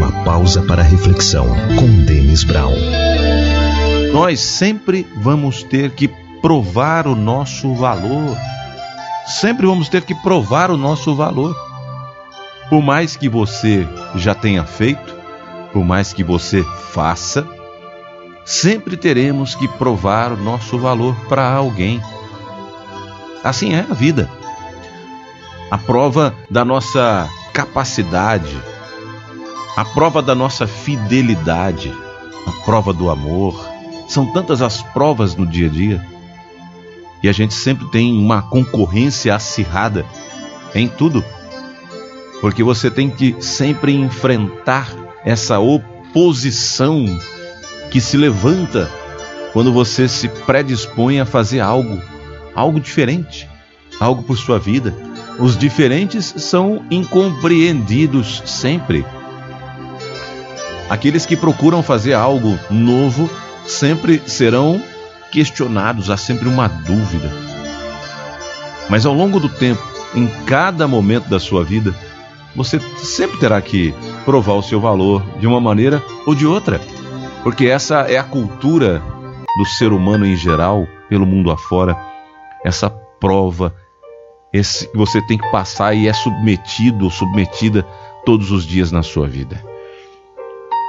Uma pausa para reflexão com Denis Brown. Nós sempre vamos ter que provar o nosso valor. Sempre vamos ter que provar o nosso valor. Por mais que você já tenha feito, por mais que você faça, sempre teremos que provar o nosso valor para alguém. Assim é a vida. A prova da nossa capacidade, a prova da nossa fidelidade, a prova do amor. São tantas as provas no dia a dia. E a gente sempre tem uma concorrência acirrada em tudo. Porque você tem que sempre enfrentar essa oposição que se levanta quando você se predispõe a fazer algo, algo diferente, algo por sua vida. Os diferentes são incompreendidos sempre. Aqueles que procuram fazer algo novo sempre serão questionados, há sempre uma dúvida. Mas ao longo do tempo, em cada momento da sua vida, você sempre terá que provar o seu valor de uma maneira ou de outra, porque essa é a cultura do ser humano em geral, pelo mundo afora, essa prova, esse que você tem que passar e é submetido ou submetida todos os dias na sua vida.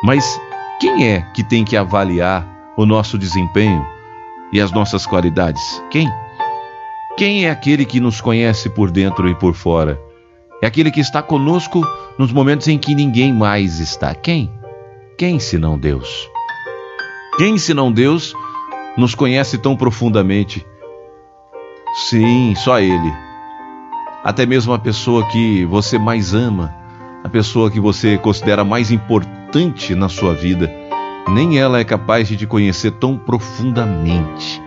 Mas quem é que tem que avaliar o nosso desempenho e as nossas qualidades? Quem? Quem é aquele que nos conhece por dentro e por fora? É aquele que está conosco nos momentos em que ninguém mais está. Quem? Quem senão Deus? Quem senão Deus nos conhece tão profundamente? Sim, só Ele. Até mesmo a pessoa que você mais ama, a pessoa que você considera mais importante na sua vida, nem ela é capaz de te conhecer tão profundamente.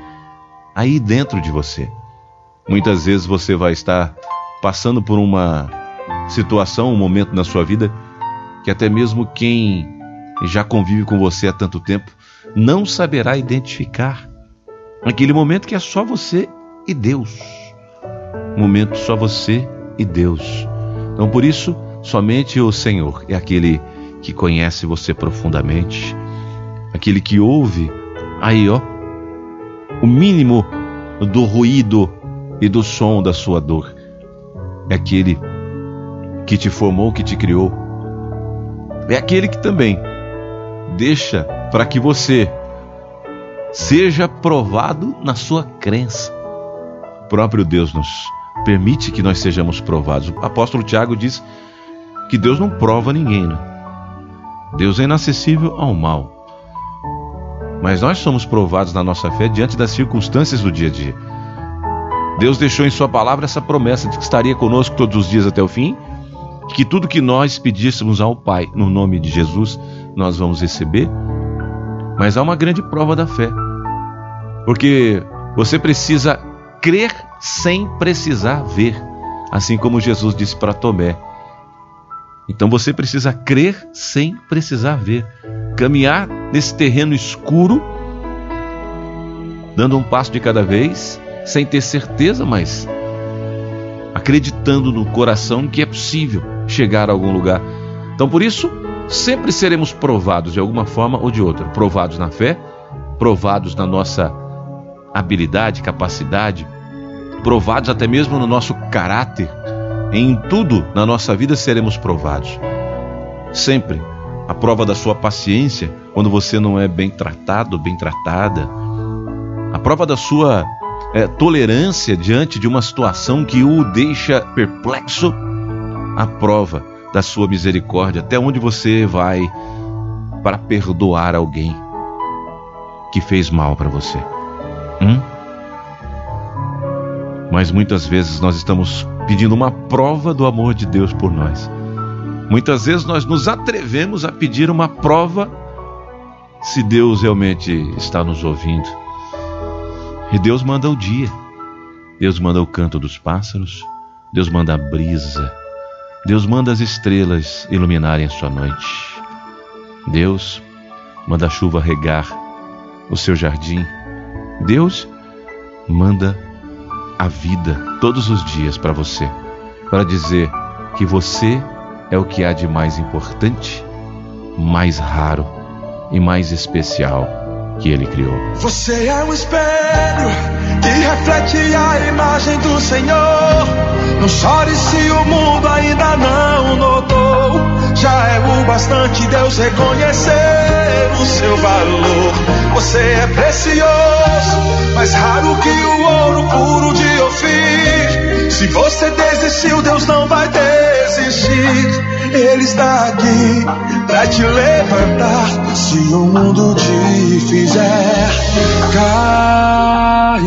Aí dentro de você. Muitas vezes você vai estar passando por uma situação, um momento na sua vida que até mesmo quem já convive com você há tanto tempo não saberá identificar. Aquele momento que é só você e Deus. Momento só você e Deus. Então por isso, somente o Senhor é aquele que conhece você profundamente, aquele que ouve aí, ó, o mínimo do ruído e do som da sua dor. É aquele que te formou, que te criou. É aquele que também deixa para que você seja provado na sua crença. O próprio Deus nos permite que nós sejamos provados. O apóstolo Tiago diz que Deus não prova ninguém, né? Deus é inacessível ao mal. Mas nós somos provados na nossa fé diante das circunstâncias do dia a dia. Deus deixou em Sua palavra essa promessa de que estaria conosco todos os dias até o fim que tudo que nós pedíssemos ao Pai no nome de Jesus, nós vamos receber. Mas há uma grande prova da fé. Porque você precisa crer sem precisar ver, assim como Jesus disse para Tomé. Então você precisa crer sem precisar ver, caminhar nesse terreno escuro, dando um passo de cada vez, sem ter certeza, mas acreditando no coração que é possível chegar a algum lugar. Então, por isso, sempre seremos provados de alguma forma ou de outra. Provados na fé, provados na nossa habilidade, capacidade, provados até mesmo no nosso caráter. Em tudo na nossa vida seremos provados. Sempre. A prova da sua paciência quando você não é bem tratado, bem tratada. A prova da sua é, tolerância diante de uma situação que o deixa perplexo a prova da sua misericórdia, até onde você vai para perdoar alguém que fez mal para você. Hum? Mas muitas vezes nós estamos pedindo uma prova do amor de Deus por nós. Muitas vezes nós nos atrevemos a pedir uma prova se Deus realmente está nos ouvindo. E Deus manda o dia, Deus manda o canto dos pássaros, Deus manda a brisa, Deus manda as estrelas iluminarem a sua noite. Deus manda a chuva regar o seu jardim. Deus manda a vida todos os dias para você, para dizer que você é o que há de mais importante mais raro e mais especial que ele criou. Você é um espelho que reflete a imagem do Senhor. Não chore se o mundo ainda não notou. Já é o bastante Deus reconhecer o seu valor. Você é precioso, mais raro que o ouro puro de Ofir. Se você desistiu, Deus não vai desistir. Ele está aqui pra te levantar. Se o mundo te fizer cair.